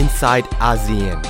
inside ASEAN.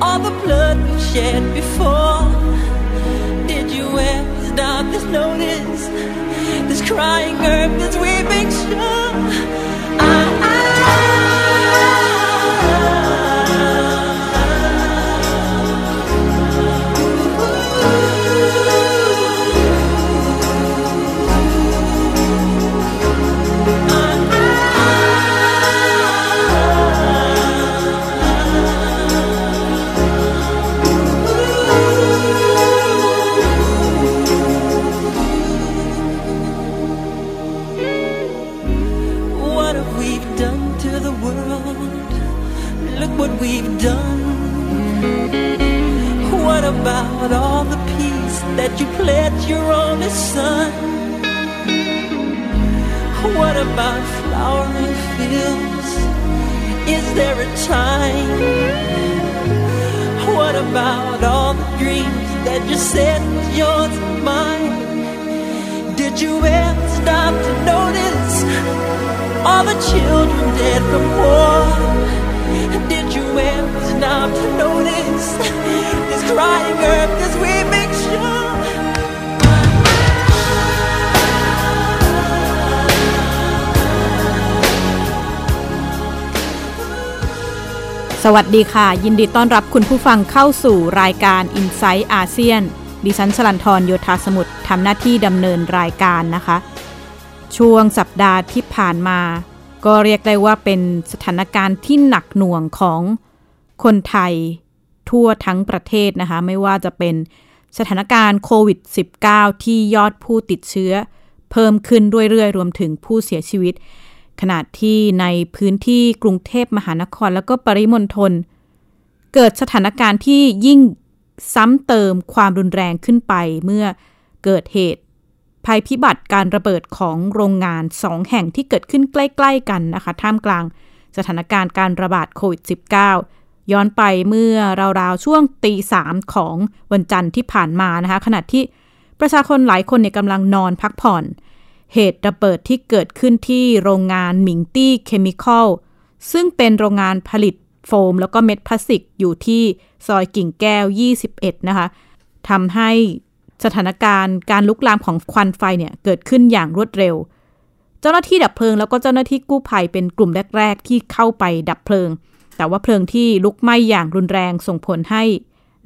all the blood we've shed before? Did you ever stop to notice this crying earth, this weeping shore? What Did you ever stop to notice all the children dead from war? Did you ever stop to notice this crying earth, this weeping shore? สวัสดีค่ะ ยินดีต้อนรับคุณผู้ฟังเข้าสู่รายการ i n s i ซต์อาเซียน ดิฉันชลันทรโยธาสมุทรทำหน้าที่ดำเนินรายการนะคะ ช่วงสัปดาห์ที่ผ่านมา ก็เรียกได้ว่าเป็นสถานการณ์ที่หนักหน่วงของคนไทยทั่วทั้งประเทศนะคะ ไม่ว่าจะเป็นสถานการณ์โควิด -19 ที่ยอดผู้ติดเชื้อ เพิ่มขึ้นเรื่อยๆ รวมถึงผู้เสียชีวิต ขณะที่ในพื้นที่กรุงเทพมหานคร แล้วก็ปริมณฑลเกิดสถานการณ์ที่ยิ่ง ซ้ำเติมความรุนแรงขึ้นไปเมื่อเกิดเหตุภัยพิบัติการระเบิดของโรงงานสองแห่งที่เกิดขึ้นใกล้ๆกันนะคะ ท่ามกลางสถานการณ์การระบาดโควิด -19 ย้อนไปเมื่อราวๆ ช่วงตีสามของวันจันทร์ที่ผ่านมานะคะ ขณะที่ประชาชนหลายคนเนี่ยกำลังนอนพักผ่อน เหตุระเบิดที่เกิดขึ้นที่โรงงานหมิงตี้เคมีคอลซึ่งเป็นโรงงานผลิต โฟม แล้วก็เม็ดพลาสติกอยู่ที่ซอยกิ่งแก้ว 21 นะคะทำให้สถานการณ์การลุกลามของควันไฟเนี่ยเกิดขึ้นอย่างรวดเร็ว เจ้าหน้าที่ดับเพลิงแล้วก็เจ้าหน้าที่กู้ภัยเป็นกลุ่มแรก ๆ ที่เข้าไปดับเพลิง แต่ว่าเพลิงที่ลุกไหม้อย่างรุนแรงส่งผลให้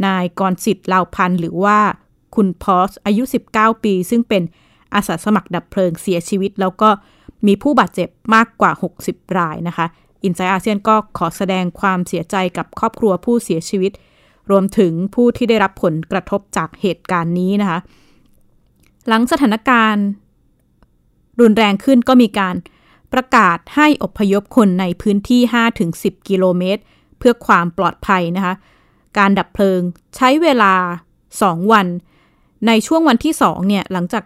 นายกรสิทธิ์ลาวพันธ์หรือว่าคุณพอสอายุ 19 ปี ซึ่งเป็นอาสาสมัครดับเพลิงเสียชีวิต แล้วก็มีผู้บาดเจ็บมากกว่า 60 รายนะคะ อินไซอาเซียนก็ขอแสดงความเสียใจกับครอบครัวผู้เสียชีวิต รวมถึงผู้ที่ได้รับผลกระทบจากเหตุการณ์นี้นะคะ หลังสถานการณ์ รุนแรงขึ้นก็มีการประกาศให้อพยพคนในพื้นที่ 5-10 กิโลเมตร เพื่อความปลอดภัยนะคะ การดับเพลิงใช้เวลา 2 วัน ในช่วงวันที่ 2 เนี่ย หลังจาก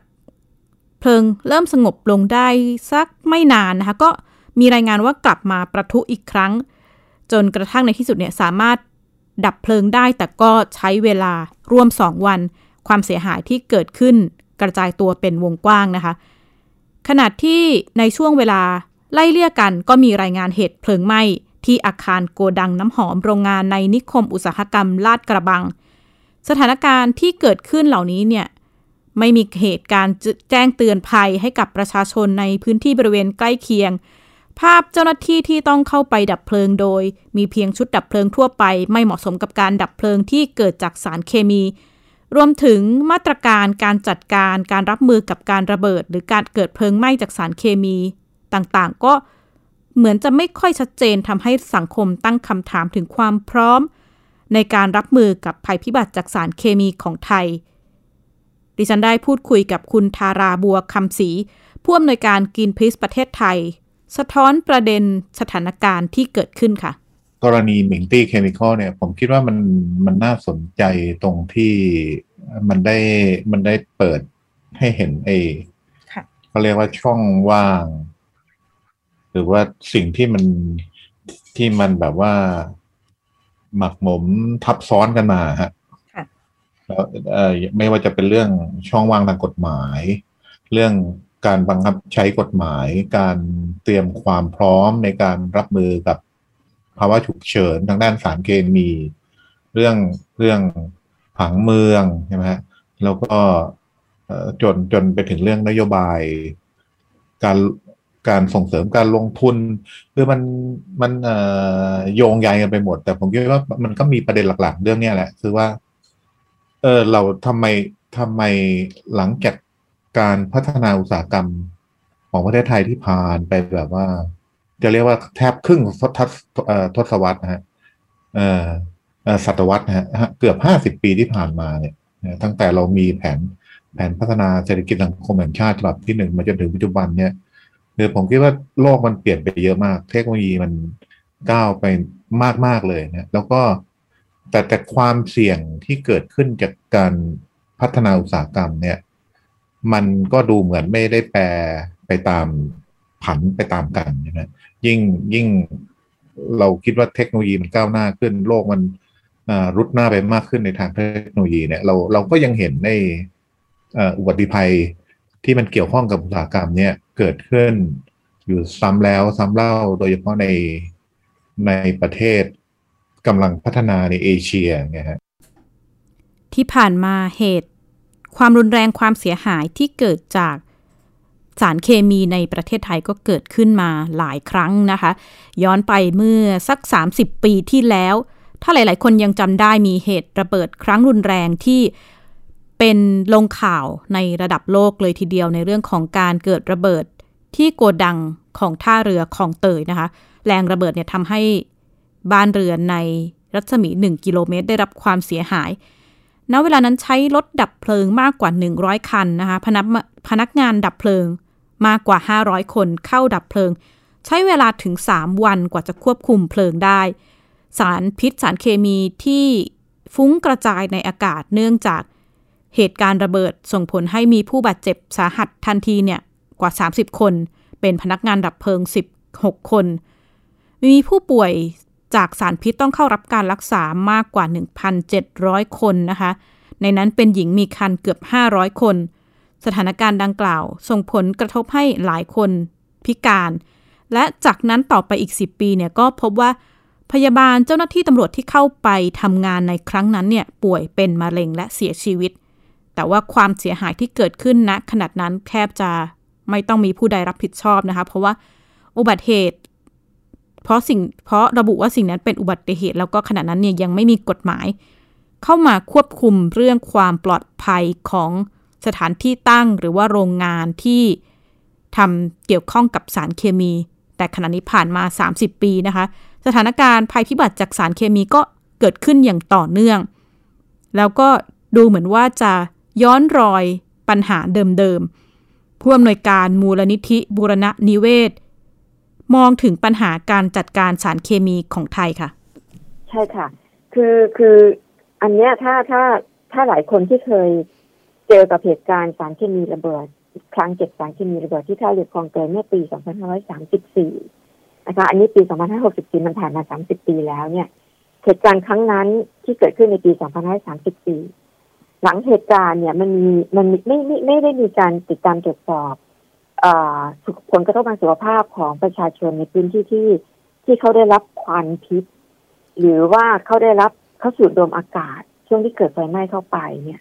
เพลิงเริ่มสงบลงได้สักไม่นานนะคะ ก็ มีรายงานว่ากลับมาประทุอีกครั้ง จนกระทั่งในที่สุดเนี่ยสามารถดับเพลิงได้แต่ก็ใช้เวลาร่วม 2 วัน ความเสียหายที่เกิดขึ้นกระจายตัวเป็นวงกว้างนะคะ ขณะที่ในช่วงเวลาไล่เลี่ยกันก็มีรายงานเหตุเพลิงไหม้ที่อาคารโกดังน้ำหอมโรงงานในนิคมอุตสาหกรรมลาดกระบัง สถานการณ์ที่เกิดขึ้นเหล่านี้เนี่ยไม่มีเหตุการณ์แจ้งเตือนภัยให้กับประชาชนในพื้นที่บริเวณใกล้เคียง ภาพเจ้าหน้าที่ที่ต้องเข้าไปดับเพลิงโดย มีเพียงชุดดับเพลิงทั่วไป ไม่เหมาะสมกับการดับเพลิงที่เกิดจากสารเคมี รวมถึงมาตรการการจัดการการรับมือกับการระเบิด หรือการเกิดเพลิงไหม้จากสารเคมีต่างๆ ก็เหมือนจะไม่ค่อยชัดเจนทำให้สังคมตั้งคำถามถึงความพร้อม ในการรับมือกับภัยพิบัติจากสารเคมีของไทย ดิฉันได้พูดคุยกับคุณทาราบัวคำศรีผู้อำนวยการกินพิสประเทศไทย สะท้อนประเด็นสถานการณ์ที่เกิดขึ้นค่ะ กรณีหมิงตี้เคมีคอลเนี่ย ผมคิดว่ามันมันน่าสนใจตรงที่มันได้มันได้เปิดให้เห็นเอเขาเรียกว่าช่องว่าง หรือว่าสิ่งที่มันที่มันแบบว่าหมักหมมทับซ้อนกันมาฮะแล้วไม่ว่าจะเป็นเรื่องช่องว่างทางกฎหมาย เรื่อง การบังคับใช้กฎหมาย การเตรียมความพร้อมในการรับมือกับภาวะฉุกเฉินทางด้านสารเคมี เรื่องเรื่องผังเมืองใช่ไหมฮะแล้วก็จนจนไปถึงเรื่องนโยบาย การการส่งเสริมการลงทุนคือมันมันโยงใยกันไปหมด แต่ผมคิดว่ามันก็มีประเด็นหลัก ๆ เรื่องนี้แหละ คือว่า เออเราทำไมทำไมหลังจาก การพัฒนาอุตสาหกรรมของประเทศไทยที่ผ่านไปแบบว่า จะเรียกว่าแทบครึ่งทศวรรษนะฮะอ่อศตวรรษนะฮะเกือบห้าสิบปีที่ผ่านมาเนี่ย ตั้งแต่เรามีแผนแผนพัฒนาเศรษฐกิจสังคมแห่งชาติฉบับที่หนึ่งมาจนถึงปัจจุบันเนี่ยคือผมคิดว่าโลกมันเปลี่ยนไปเยอะมาก เทคโนโลยีมันก้าวไปมากๆเลยนะแล้วก็แต่แต่ความเสี่ยงที่เกิดขึ้นจากการพัฒนาอุตสาหกรรมเนี่ย มันก็ดูเหมือนไม่ได้แปรไปตามผันไปตามกันใช่ไหมยิ่งยิ่งเราคิดว่าเทคโนโลยีมันก้าวหน้าขึ้นโลกมันรุดหน้าไปมากขึ้นในทางเทคโนโลยีเนี่ยเราเราก็ยังเห็นในอุบัติภัยที่มันเกี่ยวข้องกับอุตสาหกรรมเนี่ยเกิดขึ้นอยู่ซ้ำแล้วซ้ำเล่าโดยเฉพาะในในประเทศกำลังพัฒนาในเอเชียไงฮะที่ผ่านมาเหตุ ความรุนแรงความเสียหายที่เกิดจากสารเคมีในประเทศไทยก็เกิดขึ้นมาหลายครั้งนะคะ ย้อนไปเมื่อสัก 30 ปีที่แล้ว ถ้าหลายๆ คนยังจำได้มีเหตุระเบิดครั้งรุนแรงที่เป็นลงข่าวในระดับโลกเลยทีเดียวในเรื่องของการเกิดระเบิดที่โกดังของท่าเรือของเตยนะคะ แรงระเบิดเนี่ยทำให้บ้านเรือนในรัศมี 1 กิโลเมตร ได้รับความเสียหาย ณเวลานั้นใช้รถดับเพลิงมากกว่า 100 คันนะคะพนักพนักงานดับเพลิงมากกว่า 500 คนเข้าดับเพลิง ใช้เวลาถึง 3 วันกว่าจะควบคุมเพลิงได้ สารพิษสารเคมีที่ฟุ้งกระจายในอากาศเนื่องจากเหตุการณ์ระเบิดส่งผลให้มีผู้บาดเจ็บสาหัสทันทีเนี่ยกว่า 30 คน เป็นพนักงานดับเพลิง 16 คน มีผู้ป่วย จากสารพิษต้องเข้ารับการรักษามากกว่า 1,700 คนนะคะ ในนั้นเป็นหญิงมีคันเกือบ 500 คน สถานการณ์ดังกล่าว ส่งผลกระทบให้หลายคนพิการ และจากนั้นต่อไปอีก 10 ปีเนี่ยก็พบว่าพยาบาลเจ้าหน้าที่ตำรวจที่เข้าไปทำงานในครั้งนั้นเนี่ยป่วยเป็นมะเร็งและเสียชีวิต แต่ว่าความเสียหายที่เกิดขึ้นณนะขนาดนั้นแคบจะไม่ต้องมีผู้ใดรับผิดชอบนะคะ เพราะว่าอุบัติเหตุ เพราะสิ่งเพราะระบุว่าสิ่งนั้นเป็นอุบัติเหตุ แล้วก็ขณะนั้นเนี่ยยังไม่มีกฎหมาย เข้ามาควบคุมเรื่องความปลอดภัยของสถานที่ตั้งหรือว่าโรงงานที่ทำเกี่ยวข้องกับสารเคมี แต่ขณะนี้ผ่านมา 30 ปีนะคะ สถานการณ์ภัยพิบัติจากสารเคมีก็เกิดขึ้นอย่างต่อเนื่อง แล้วก็ดูเหมือนว่าจะย้อนรอยปัญหาเดิมๆผู้อำนวยการมูลนิธิบูรณะนิเวศ มองถึงปัญหาการจัดการสารเคมีของไทยค่ะ ใช่ค่ะ คือคืออันเนี้ยถ้าถ้าถ้าหลายคนที่เคยเจอกับเหตุการณ์สารเคมีระเบิด ครั้งเจ็ดสารเคมีระเบิดที่ท่าเรือคลองเตยเมื่อปี 2534 นะคะ อันนี้ปี 2564 มันผ่านมา 30 ปีแล้วเนี่ย เหตุการณ์ครั้งนั้นที่เกิดขึ้นในปี 2534 หลังเหตุการณ์เนี่ยมันมีมันไม่ไม่ไม่ได้มีการติดตามตรวจสอบ ผลกระทบทางสุขภาพของประชาชนในพื้นที่ที่ที่เขาได้รับควันพิษ หรือว่าเขาได้รับเขาสูดดมอากาศ ช่วงที่เกิดไฟไหม้เข้าไปเนี่ย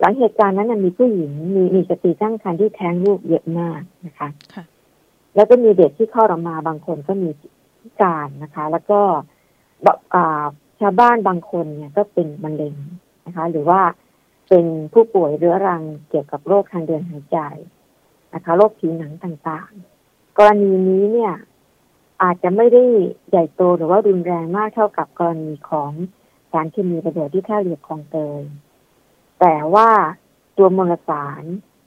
หลังเหตุการณ์นั้นมีผู้หญิงมีมีสติตั้งครรภ์ที่แท้งลูกเยอะมากนะคะแล้วก็มีเด็กที่เข้าออกมาบางคนก็มีพิการนะคะ แล้วก็ชาวบ้านบางคนเนี่ยก็เป็นมะเร็งนะคะ หรือว่าเป็นผู้ป่วยเรื้อรังเกี่ยวกับโรคทางเดินหายใจ นะคะโรคผิวหนังต่างๆ กรณีนี้เนี่ย อาจจะไม่ได้ใหญ่โตหรือว่ารุนแรงมากเท่ากับกรณีของสารเคมีระเบิดที่ท่าเรือคลองเตยแต่ว่าตัวมลสาร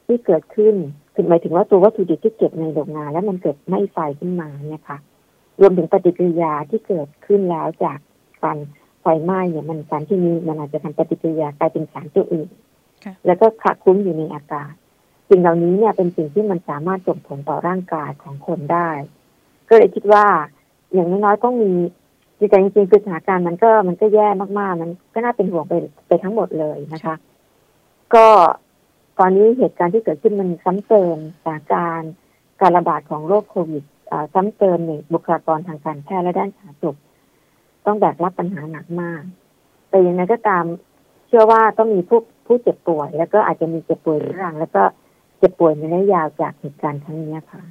ที่เกิดขึ้นคือหมายถึงว่าตัววัตถุดิบที่เก็บในโรงงาน แล้วมันเกิดไหม้ไฟขึ้นมาเนี่ยค่ะ รวมถึงปฏิกิริยาที่เกิดขึ้นแล้วจากการไฟไหม้เนี่ยมันสารที่มีมันอาจจะทำปฏิกิริยากลายเป็นสารตัวอื่นแล้วก็ขะคุ้มอยู่ในอากาศ สิ่งเหล่านี้เนี่ยเป็นสิ่งที่มันสามารถส่งผลต่อร่างกายของคนได้ ก็เลยคิดว่า อย่างน้อยๆต้องมีจริงๆจริงๆคือสถานการณ์มันก็มันก็แย่มากๆ มันก็น่าเป็นห่วงไปไปทั้งหมดเลยนะคะ ก็ตอนนี้เหตุการณ์ที่เกิดขึ้นมันซ้ำเติมสถานการณ์การระบาดของโรคโควิดซ้ำเติมในบุคลากรทางการแพทย์และด้านสาธารณสุขต้องแบกรับปัญหาหนักมาก แต่อย่างไรก็ตามเชื่อว่าต้องมีผู้ผู้เจ็บป่วย แล้วก็อาจจะมีเจ็บป่วยรื้อรัง แล้วก็ เจ็บป่วยในระยะยาวจากเหตุการณ์ครั้งนี้ค่ะ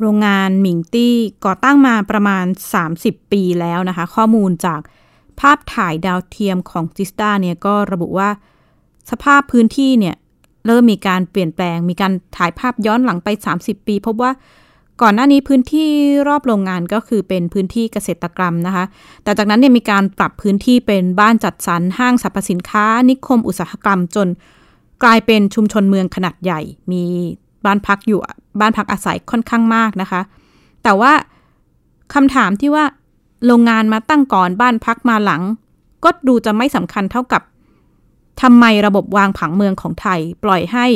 โรงงานหมิงตี้ก่อตั้งมาประมาณ 30 ปีแล้วนะคะ ข้อมูลจากภาพถ่ายดาวเทียมของจิสตาเนี่ยก็ระบุว่า สภาพพื้นที่เนี่ยเริ่มมีการเปลี่ยนแปลง มีการถ่ายภาพย้อนหลังไป 30 ปี พบว่าก่อนหน้านี้พื้นที่รอบโรงงานก็คือเป็นพื้นที่เกษตรกรรมนะคะ แต่จากนั้นเนี่ยมีการปรับพื้นที่เป็นบ้านจัดสรรห้างสรรพสินค้า นิคมอุตสาหกรรมจน กลายเป็นชุมชนเมืองขนาดใหญ่ มีบ้านพักอยู่บ้านพักอาศัยค่อนข้างมากนะคะ แต่ว่าคำถามที่ว่าโรงงานมาตั้งก่อนบ้านพักมาหลัง ก็ดูจะไม่สำคัญเท่ากับทำไมระบบวางผังเมืองของไทย ปล่อยให้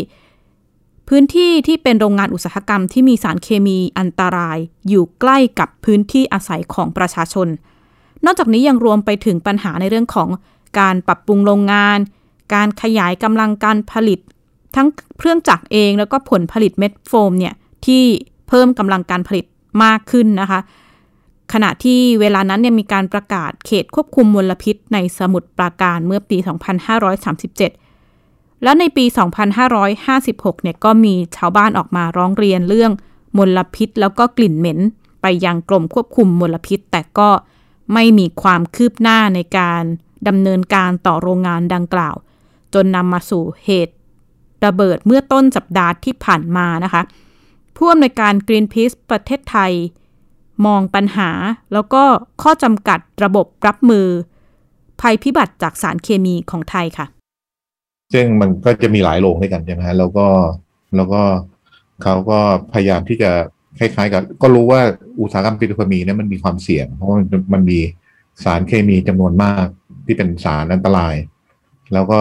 พื้นที่ที่เป็นโรงงานอุตสาหกรรมที่มีสารเคมีอันตราย อยู่ใกล้กับพื้นที่อาศัยของประชาชน นอกจากนี้ยังรวมไปถึงปัญหาในเรื่องของการปรับปรุงโรงงาน การขยายกำลังการผลิต ทั้งเครื่องจักรเองแล้วก็ผลผลิตเม็ดโฟมเนี่ยที่เพิ่มกำลังการผลิตมากขึ้นนะคะ ขณะที่เวลานั้นเนี่ยมีการประกาศเขตควบคุมมลพิษในสมุทรปราการเมื่อปี 2537 แล้วในปี 2556 เนี่ยก็มีชาวบ้านออกมาร้องเรียนเรื่องมลพิษแล้วก็กลิ่นเหม็น ไปยังกรมควบคุมมลพิษ แต่ก็ไม่มีความคืบหน้าในการดำเนินการต่อโรงงานดังกล่าว จนนำมาสู่เหตุระเบิดเมื่อต้นสัปดาห์ที่ผ่านมานะคะผู้อำนวยการ Greenpeace ประเทศไทย มองปัญหาแล้วก็ข้อจำกัดระบบรับมือ ภัยพิบัติจากสารเคมีของไทยค่ะ ซึ่งมันก็จะมีหลายโรงด้วยกันใช่ไหมฮะแล้วก็แล้วก็เขาก็พยายามที่จะคล้ายๆกับ ก็รู้ว่าอุตสาหกรรมปิโตรเคมีเนี่ยมันมีความเสี่ยง เพราะมันมันมีสารเคมีจำนวนมากที่เป็นสารอันตราย แล้วก็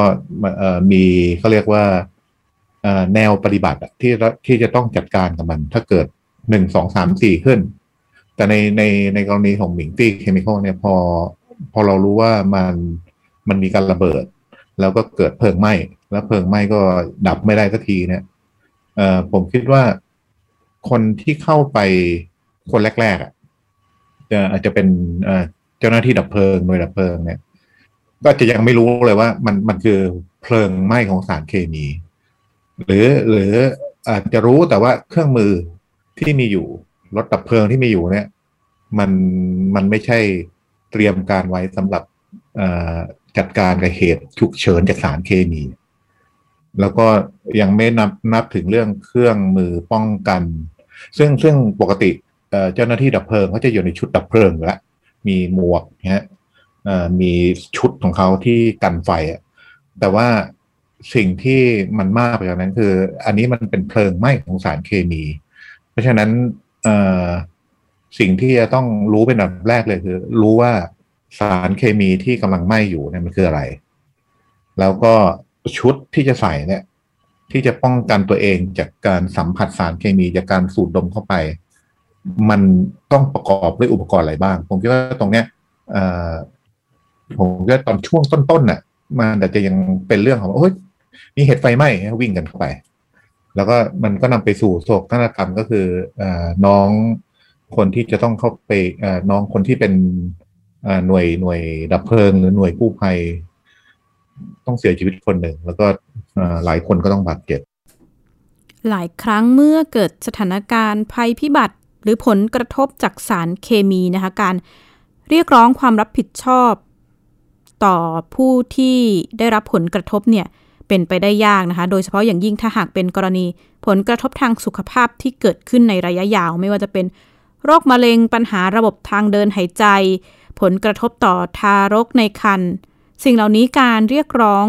มีเขาเรียกว่าแนวปฏิบัติที่ที่จะต้องจัดการกับมัน ถ้าเกิดหนึ่งสองสามสี่ขึ้น แต่ในในในกรณีของหมิงตี้เคมีคอลเนี่ยพอพอเรารู้ว่ามันมันมีการระเบิด แล้วก็เกิดเพลิงไหม้แล้วเพลิงไหม้ก็ดับไม่ได้สักทีเนี่ยเอ่อผมคิดว่าคนที่เข้าไปคนแรกๆอะจะอาจจะเป็นเจ้าหน้าที่ดับเพลิงหน่วยดับเพลิงเนี่ย ก็จะยังไม่รู้เลยว่ามันมันคือเพลิงไหม้ของสารเคมี หรือหรืออาจจะรู้แต่ว่าเครื่องมือที่มีอยู่รถดับเพลิงที่มีอยู่เนี่ย มันมันไม่ใช่เตรียมการไว้สำหรับจัดการกับเหตุฉุกเฉินจากสารเคมี แล้วก็ยังไม่นับนับถึงเรื่องเครื่องมือป้องกัน ซึ่งซึ่งปกติเจ้าหน้าที่ดับเพลิงเขาจะอยู่ในชุดดับเพลิงแล้วมีหมวกฮะ มีชุดของเขาที่กันไฟแต่ว่าสิ่งที่มันมากไปกว่านั้นคือ อันนี้มันเป็นเพลิงไหม้ของสารเคมี เพราะฉะนั้นสิ่งที่จะต้องรู้เป็นอันดับแรกเลยคือ รู้ว่าสารเคมีที่กำลังไหม้อยู่เนี่ยมันคืออะไร แล้วก็ชุดที่จะใส่เนี่ย ที่จะป้องกันตัวเองจากการสัมผัสสารเคมีจากการสูดดมเข้าไป มันต้องประกอบด้วยอุปกรณ์อะไรบ้าง ผมคิดว่าตรงเนี้ย ผมคิดว่าตอนช่วงต้นๆน่ะ มันอาจจะยังเป็นเรื่องของโอ้ยมีเหตุไฟไหม้วิ่งกันเข้าไป แล้วก็มันก็นำไปสู่โศกนาฏกรรมก็คืออน้องคนที่จะต้องเข้าไปน้องคนที่เป็นหน่วยหน่วยดับเพลิงหรือหน่วยกู้ภัย ต้องเสียชีวิตคนหนึ่ง แล้วก็หลายคนก็ต้องบาดเจ็บหลายครั้งเมื่อเกิดสถานการณ์ภัยพิบัติ หรือผลกระทบจากสารเคมีนะคะการเรียกร้องความรับผิดชอบ ต่อผู้ที่ได้รับผลกระทบเนี่ยเป็นไปได้ยากนะคะ โดยเฉพาะอย่างยิ่งถ้าหากเป็นกรณีผลกระทบทางสุขภาพที่เกิดขึ้นในระยะยาว ไม่ว่าจะเป็นโรคมะเร็งปัญหาระบบทางเดินหายใจ ผลกระทบต่อทารกในครรภ์สิ่งเหล่านี้การเรียกร้อง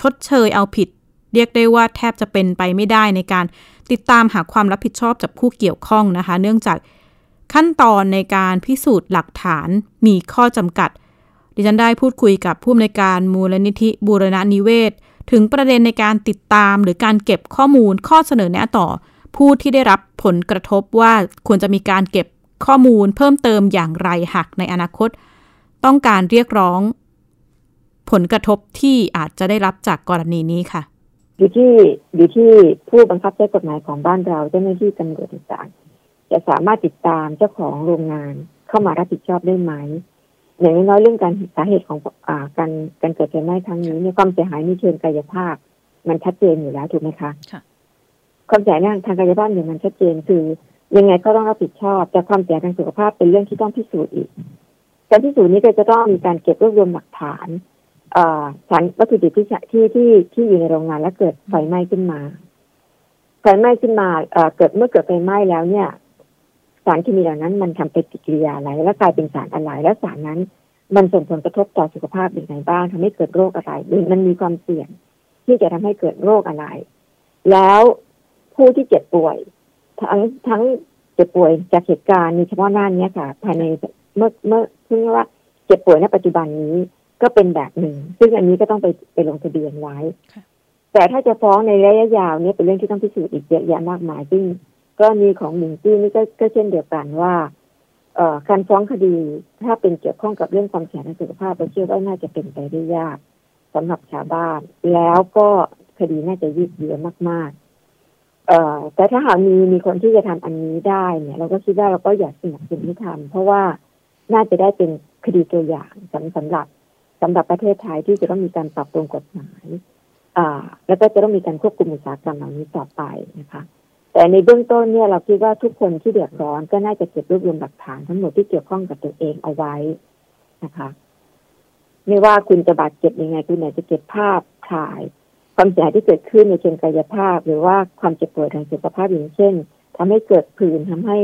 ชดเชยเอาผิด เรียกได้ว่าแทบจะเป็นไปไม่ได้ในการติดตามหาความรับผิดชอบจากผู้เกี่ยวข้องนะคะ เนื่องจากขั้นตอนในการพิสูจน์หลักฐานมีข้อจำกัด ดิฉันได้พูดคุยกับผู้อำนวยการมูลนิธิบูรณะนิเวศ ถึงประเด็นในการติดตามหรือการเก็บข้อมูลข้อเสนอแนะต่อ ผู้ที่ได้รับผลกระทบว่าควรจะมีการเก็บข้อมูลเพิ่มเติมอย่างไรหากในอนาคต ต้องการเรียกร้อง ผลกระทบที่อาจจะได้รับจากกรณีนี้ค่ะ อยู่ที่อยู่ที่ผู้บังคับใช้กฎหมายของบ้านเราเจ้าหน้าที่ตำรวจต่างจะสามารถติดตามเจ้าของโรงงานเข้ามารับผิดชอบได้ไหม อย่างน้อยเรื่องการสาเหตุของอ่าการการเกิดไฟไหม้ครั้งนี้เนี่ยความเสียหายในเชิงกายภาพ มันชัดเจนอยู่แล้วถูกไหมคะความเสียหายทางกายภาพเนี่ยมันชัดเจนคือ ยังไงก็ต้องรับผิดชอบ แต่ความเสียหายทางสุขภาพเป็นเรื่องที่ต้องพิสูจน์อีกการพิสูจน์นี้ก็จะต้องมีการเก็บรวบรวมหลักฐานสารวัตถุดิบที่ที่ที่ที่อยู่ในโรงงานแล้วเกิดไฟไหม้ขึ้นมาไฟไหม้ขึ้นมาเกิดเมื่อเกิดไฟไหม้แล้วเนี่ย สารเคมีเหล่านั้นมันทำปฏิกิริยาอะไรแล้วกลายเป็นสารอะไรแล้วสารนั้น มันส่งผลกระทบต่อสุขภาพอย่างไรบ้างทำให้เกิดโรคอะไรมันมีความเสี่ยง ที่จะทำให้เกิดโรคอะไร แล้วผู้ที่เจ็บป่วย ทั้งทั้งเจ็บป่วยจากเหตุการณ์มีเฉพาะหน้านี้ค่ะ ภายในเมื่อเมื่อเพิ่งว่าเจ็บป่วยในปัจจุบันนี้ก็เป็นแบบหนึ่ง ซึ่งอันนี้ก็ต้องไปไปลงทะเบียนไว้แต่ถ้าจะฟ้องในระยะยาวเนี่ยเป็นเรื่องที่ต้องพิสูจน์อีกเยอะแยะมากมายซึ่ง ก็มีของหมิงจี้นี่ก็ก็เช่นเดียวกันว่าเอ่อการฟ้องคดีถ้าเป็นเกี่ยวข้องกับเรื่องความเสียงทางสุขภาพเราเชื่อว่าน่าจะเป็นไปได้ยากสำหรับชาวบ้าน แล้วก็คดีน่าจะยืดเยื้อมาก ๆ เอ่อแต่ถ้าหากมีมีคนที่จะทำอันนี้ได้เนี่ย เราก็คิดว่าเราก็อยากสนับสนุนให้ทำเพราะว่าน่าจะได้เป็นคดีตัวอย่างสำสำหรับสำหรับประเทศไทยที่จะต้องมีการปรับปรุงกฎหมาย อ่า แล้วก็จะต้องมีการควบคุมอุตสาหกรรมเหล่านี้ต่อไปนะคะ แต่ในเบื้องต้นเนี่ยเราคิดว่าทุกคนที่เดือดร้อนก็น่าจะเก็บรวบรวมหลักฐานทั้งหมดที่เกี่ยวข้องกับตัวเองเอาไว้นะคะ ไม่ว่าคุณจะบาดเจ็บยังไงคุณอากจะเก็บภาพถ่าย ความเสียหายที่เกิดขึ้นในเชิงกายภาพ หรือว่าความเจ็บป่วยทางสุขภาพอย่างเช่นทำให้เกิดผื่นทำให้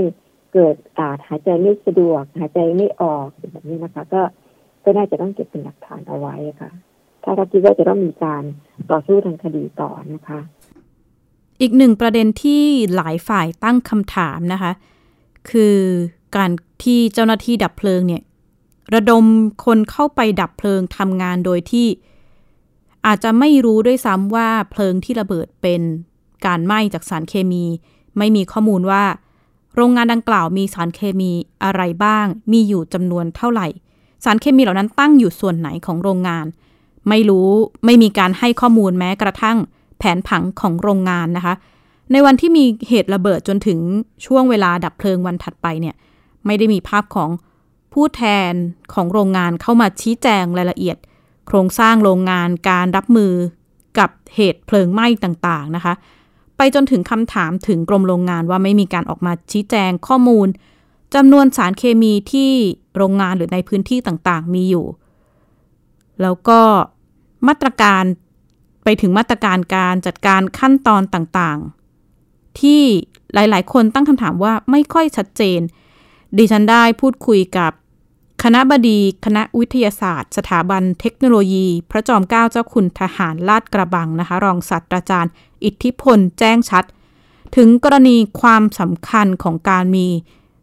เกิดอาหายใจไม่สะดวก หายใจไม่ออกแบบนี้นะคะ ก็ก็น่าจะต้องเก็บเป็นหลักฐานเอาไว้ค่ะ ถ้าเราคิดว่าจะต้องมีการต่อสู้ทางคดีต่อนะคะ อีกหนึ่งประเด็นที่หลายฝ่ายตั้งคำถามนะคะ คือการที่เจ้าหน้าที่ดับเพลิงเนี่ย ระดมคนเข้าไปดับเพลิงทำงานโดยที่ อาจจะไม่รู้ด้วยซ้ำว่าเพลิงที่ระเบิดเป็นการไหม้จากสารเคมี ไม่มีข้อมูลว่า โรงงานดังกล่าวมีสารเคมีอะไรบ้าง มีอยู่จำนวนเท่าไหร่ สารเคมีเหล่านั้นตั้งอยู่ส่วนไหนของโรงงาน ไม่รู้ไม่มีการให้ข้อมูลแม้กระทั่ง แผนผังของโรงงานนะคะ ในวันที่มีเหตุระเบิดจนถึงช่วงเวลาดับเพลิงวันถัดไปเนี่ย ไม่ได้มีภาพของผู้แทนของโรงงานเข้ามาชี้แจงรายละเอียด โครงสร้างโรงงานการรับมือกับเหตุเพลิงไหม้ต่างๆนะคะ ไปจนถึงคำถามถึงกรมโรงงานว่าไม่มีการออกมาชี้แจงข้อมูลจำนวนสารเคมีที่โรงงานหรือในพื้นที่ต่างๆ มีอยู่ แล้วก็มาตรการ ไปถึงมาตรการการจัดการขั้นตอนต่างๆ ที่หลายๆ คนตั้งคำถามว่าไม่ค่อยชัดเจน ดิฉันได้พูดคุยกับคณะบดีคณะวิทยาศาสตร์ สถาบันเทคโนโลยี พระจอมเกล้าเจ้าคุณทหารลาดกระบังนะคะ รองศาสตราจารย์ อิทธิพลแจ้งชัด ถึงกรณีความสำคัญของการมี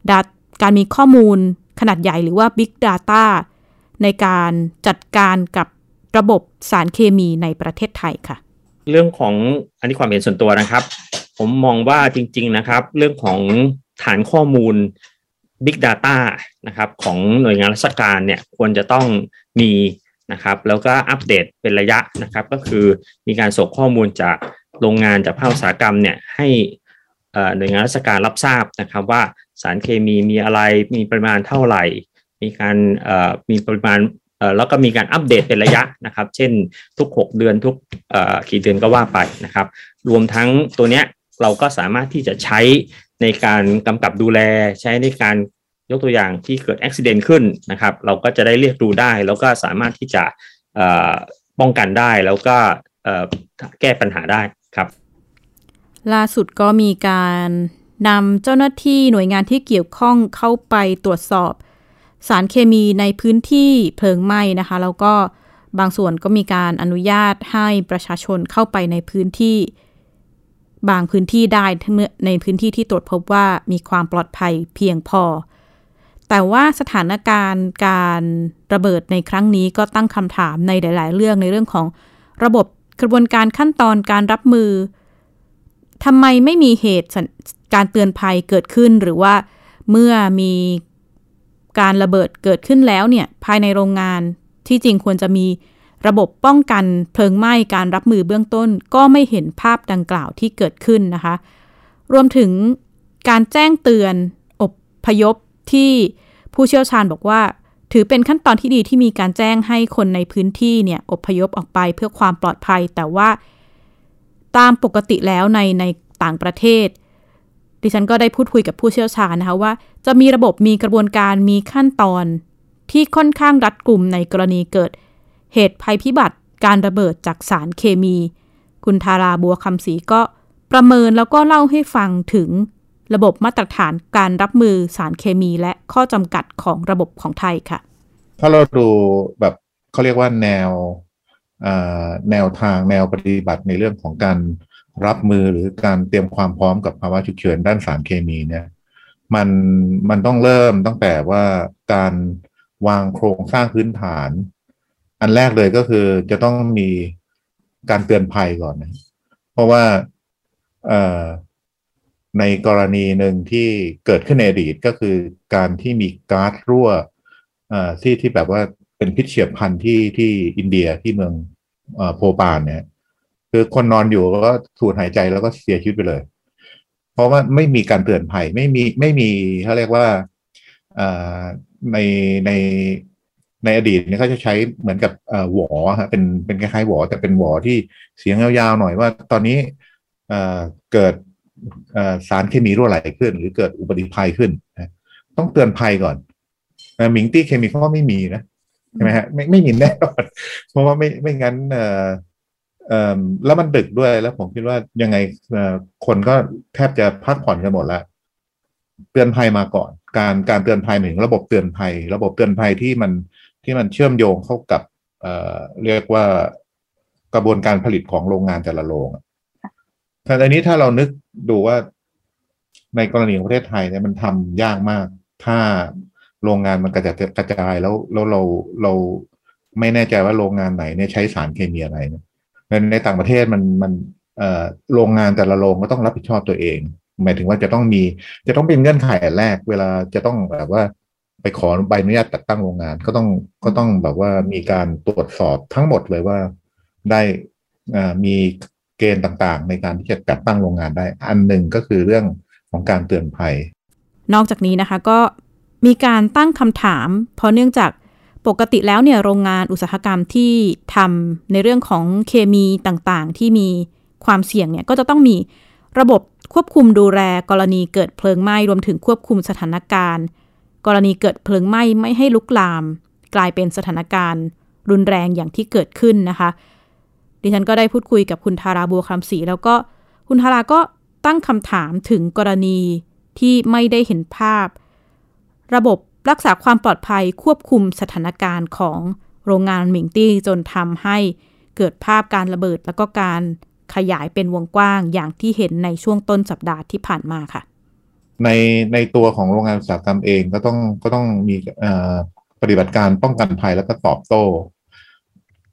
ดัตการมีข้อมูลขนาดใหญ่หรือว่า Big Data ในการจัดการกับ ระบบสารเคมีในประเทศไทยค่ะ เรื่องของอันนี้ความเห็นส่วนตัวนะครับ ผมมองว่าจริง ๆนะครับ เรื่องของฐานข้อมูล Big Data นะครับของหน่วยงานราชการเนี่ยควรจะต้องมีนะครับแล้วก็อัปเดตเป็นระยะนะครับก็คือมีการส่งข้อมูลจากโรงงานจากภาคอุตสาหกรรมเนี่ยให้หน่วยงานราชการรับทราบนะครับว่าสารเคมีมีอะไรมีปริมาณเท่าไหร่ มีการมีปริมาณ แล้วก็มีการอัปเดตเป็นระยะนะครับ เช่นทุก 6 เดือนทุกกี่เดือนก็ว่าไปนะครับ รวมทั้งตัวเนี้ยเราก็สามารถที่จะใช้ในการกำกับดูแลใช้ในการยกตัวอย่างที่เกิดอุบิเหตุขึ้นนะครับ เราก็จะได้เรียกดูได้ แล้วก็สามารถที่จะป้องกันได้แล้วก็แก้ปัญหาได้ครับ ล่าสุดก็มีการนำเจ้าหน้าที่หน่วยงานที่เกี่ยวข้องเข้าไปตรวจสอบ สารเคมีในพื้นที่เพลิงไหม้นะคะ แล้วก็บางส่วนก็มีการอนุญาตให้ประชาชนเข้าไปในพื้นที่ บางพื้นที่ได้เมื่อในพื้นที่ที่ตรวจพบว่ามีความปลอดภัยเพียงพอ แต่ว่าสถานการณ์การระเบิดในครั้งนี้ก็ตั้งคำถามในหลาย ๆ เรื่องในเรื่องของระบบกระบวนการขั้นตอนการรับมือทำไมไม่มีเหตุการเตือนภัยเกิดขึ้นหรือว่าเมื่อมี การระเบิดเกิดขึ้นแล้วเนี่ยภายในโรงงานที่จริงควรจะมีระบบป้องกันเพลิงไหม้การรับมือเบื้องต้น ก็ไม่เห็นภาพดังกล่าวที่เกิดขึ้นนะคะ รวมถึงการแจ้งเตือนอบพยพที่ผู้เชี่ยวชาญบอกว่า ถือเป็นขั้นตอนที่ดีที่มีการแจ้งให้คนในพื้นที่เนี่ยอบพยพออกไปเพื่อความปลอดภัย แต่ว่าตามปกติแล้วในในต่างประเทศ ดิฉันก็ได้พูดคุยกับผู้เชี่ยวชาญนะคะว่า จะมีระบบมีกระบวนการมีขั้นตอน ที่ค่อนข้างรัดกลุ่มในกรณีเกิด เหตุภัยพิบัติการระเบิดจากสารเคมี คุณทาราบัวคำศรีก็ประเมินแล้วก็เล่าให้ฟังถึงระบบมาตรฐานการรับมือสารเคมีและข้อจำกัดของระบบของไทยค่ะ ถ้าเราดูแบบเขาเรียกว่าแนวแนวทางแนวปฏิบัติในเรื่องของการ รับมือหรือการเตรียมความพร้อมกับภาวะฉุกเฉินด้านสารเคมีเนี่ยมันมันต้องเริ่มตั้งแต่ว่าการวางโครงสร้างพื้นฐาน อันแรกเลยก็คือจะต้องมีการเตือนภัยก่อนนะ เพราะว่าในกรณีหนึ่งที่เกิดขึ้นในอดีตก็คือการที่มีก๊าซรั่วที่ที่แบบว่าเป็นพิษเฉียบพันธุ์ที่ที่อินเดียที่เมืองโพปานเนี่ย คือคนนอนอยู่ก็สูดหายใจแล้วก็เสียชีวิตไปเลย เพราะว่าไม่มีการเตือนภัยไม่มีไม่มีเขาเรียกว่าในในในอดีตเนี่ยเขาจะใช้เหมือนกับหวอฮะเป็นเป็นคล้ายๆหวอ แต่เป็นหวอที่เสียงยาวๆหน่อยว่า ตอนนี้เกิดสารเคมีรั่วไหลขึ้น หรือเกิดอุบัติภัยขึ้นต้องเตือนภัยก่อนมิงตี้เคมีเขาไม่มีนะใช่ไหมฮะไม่ไม่มีแน่นอนเพราะว่าไม่ไม่งั้น แล้วมันดึกด้วยแล้วผมคิดว่ายังไงคนก็แทบจะพักผ่อนกันหมดแล้วเตือนภัยมาก่อน การการเตือนภัยหมายถึงระบบเตือนภัย ระบบเตือนภัยที่มันที่มันเชื่อมโยงเข้ากับเอ่อเรียกว่ากระบวนการผลิตของโรงงานแต่ละโรงแต่อันนี้ถ้าเรานึกดูว่าในกรณีของประเทศไทยเนี่ยมันทำยากมาก ถ้าโรงงานมันกระจายกระจายแล้วแล้วเราเราไม่แน่ใจว่าโรงงานไหนเนี่ยใช้สารเคมีอะไรเนี่ย ในในต่างประเทศมันมันโรงงานแต่ละโรงก็ต้องรับผิดชอบตัวเอง หมายถึงว่าจะต้องมีจะต้องเป็นเงื่อนไขแรก เวลาจะต้องแบบว่าไปขอใบอนุญาตจัดตั้งโรงงานก็ต้องก็ต้องแบบว่ามีการตรวจสอบทั้งหมดเลยว่าได้มีเกณฑ์ต่างๆ ในการที่จะจัดตั้งโรงงานได้ อันหนึ่งก็คือเรื่องของการเตือนภัย นอกจากนี้นะคะก็มีการตั้งคำถาม เพราะเนื่องจาก ปกติแล้วเนี่ยโรงงานอุตสาหกรรมที่ทำในเรื่องของเคมีต่างๆ ที่มีความเสี่ยงเนี่ยก็จะต้องมีระบบควบคุมดูแลกรณีเกิดเพลิงไหม้รวมถึงควบคุมสถานการณ์ กรณีเกิดเพลิงไหม้ไม่ให้ลุกลาม กลายเป็นสถานการณ์ รุนแรงอย่างที่เกิดขึ้นนะคะ ดิฉันก็ได้พูดคุยกับคุณธาราบัวคำศรีแล้วก็คุณธาราก็ตั้งคำถามถึงกรณีที่ไม่ได้เห็นภาพ ระบบ รักษาความปลอดภัยควบคุมสถานการณ์ของโรงงานหมิงตี้จนทำให้เกิดภาพการระเบิดแล้วก็การขยายเป็นวงกว้างอย่างที่เห็นในช่วงต้นสัปดาห์ที่ผ่านมาค่ะ ในในตัวของโรงงานอุตสาหกรรมเองก็ต้องก็ต้องมีปฏิบัติการป้องกันภัยแล้วก็ตอบโต้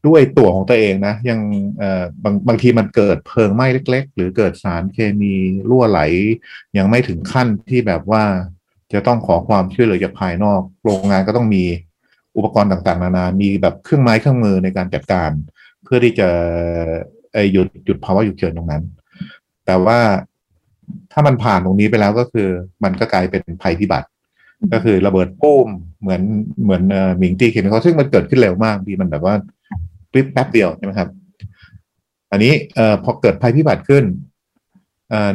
ด้วยตัวของตัวเองนะยังบางบางทีมันเกิดเพลิงไหม้เล็ก ๆ หรือเกิดสารเคมีรั่วไหล ยังไม่ถึงขั้นที่แบบว่า จะต้องขอความช่วยเหลือจากภายนอก โรงงานก็ต้องมีอุปกรณ์ต่างๆ นานา มีแบบเครื่องไม้เครื่องมือในการจัดการ เพื่อที่จะหยุดหยุดภาวะหยุดเฉินตรงนั้น แต่ว่าถ้ามันผ่านตรงนี้ไปแล้วก็คือ มันก็กลายเป็นภัยพิบัติ ก็คือระเบิดปุ้มเหมือนเหมือนหมิงตีเขียนเขาซึ่งมันเกิดขึ้นเร็วมากดีมันแบบว่าคลิปแป๊บเดียวใช่ไหมครับ อันนี้เอ่อพอเกิดภัยพิบัติขึ้น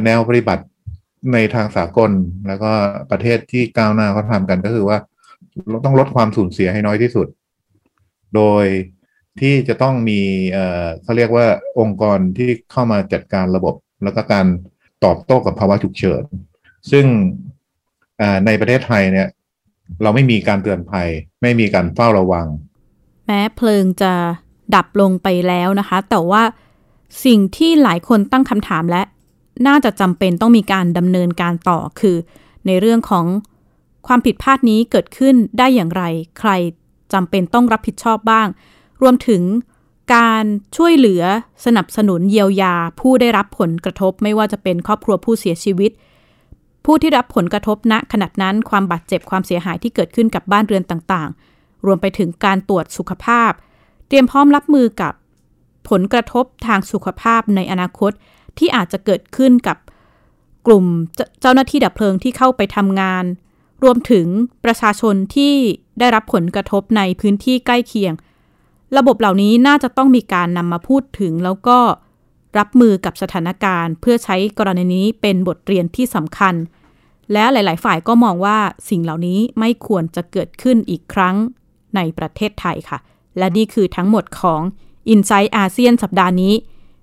แนวปฏิบัติ ในทางสากลแล้วก็ประเทศที่ก้าวหน้าเขาทำกันก็คือว่าต้องลดความสูญเสียให้น้อยที่สุด โดยที่จะต้องมีเอ่อเขาเรียกว่าองค์กรที่เข้ามาจัดการระบบ แล้วก็การตอบโต้กับภาวะฉุกเฉิน ซึ่งในประเทศไทยเนี่ย เราไม่มีการเตือนภัย ไม่มีการเฝ้าระวัง แม้เพลิงจะดับลงไปแล้วนะคะ แต่ว่าสิ่งที่หลายคนตั้งคำถามและ น่าจะจำเป็นต้องมีการดำเนินการต่อคือ ในเรื่องของความผิดพลาดนี้เกิดขึ้นได้อย่างไร ใครจำเป็นต้องรับผิดชอบบ้าง รวมถึงการช่วยเหลือสนับสนุนเยียวยา ผู้ได้รับผลกระทบไม่ว่าจะเป็นครอบครัวผู้เสียชีวิต ผู้ที่รับผลกระทบณขณะนั้นความบาดเจ็บความเสียหายที่เกิดขึ้นกับบ้านเรือนต่างๆ รวมไปถึงการตรวจสุขภาพ เตรียมพร้อมรับมือกับผลกระทบทางสุขภาพในอนาคต ที่อาจจะเกิดขึ้นกับกลุ่มเจ้าหน้าที่ดับเพลิงที่เข้าไปทำงาน รวมถึงประชาชนที่ได้รับผลกระทบในพื้นที่ใกล้เคียง ระบบเหล่านี้น่าจะต้องมีการนำมาพูดถึง แล้วก็รับมือกับสถานการณ์ เพื่อใช้กรณีนี้เป็นบทเรียนที่สำคัญ และหลาย ๆ ฝ่ายก็มองว่าสิ่งเหล่านี้ไม่ควรจะเกิดขึ้นอีกครั้งในประเทศไทยค่ะ และนี่คือทั้งหมดของ i n s i ซต์อาเซียนสัปดาห์นี้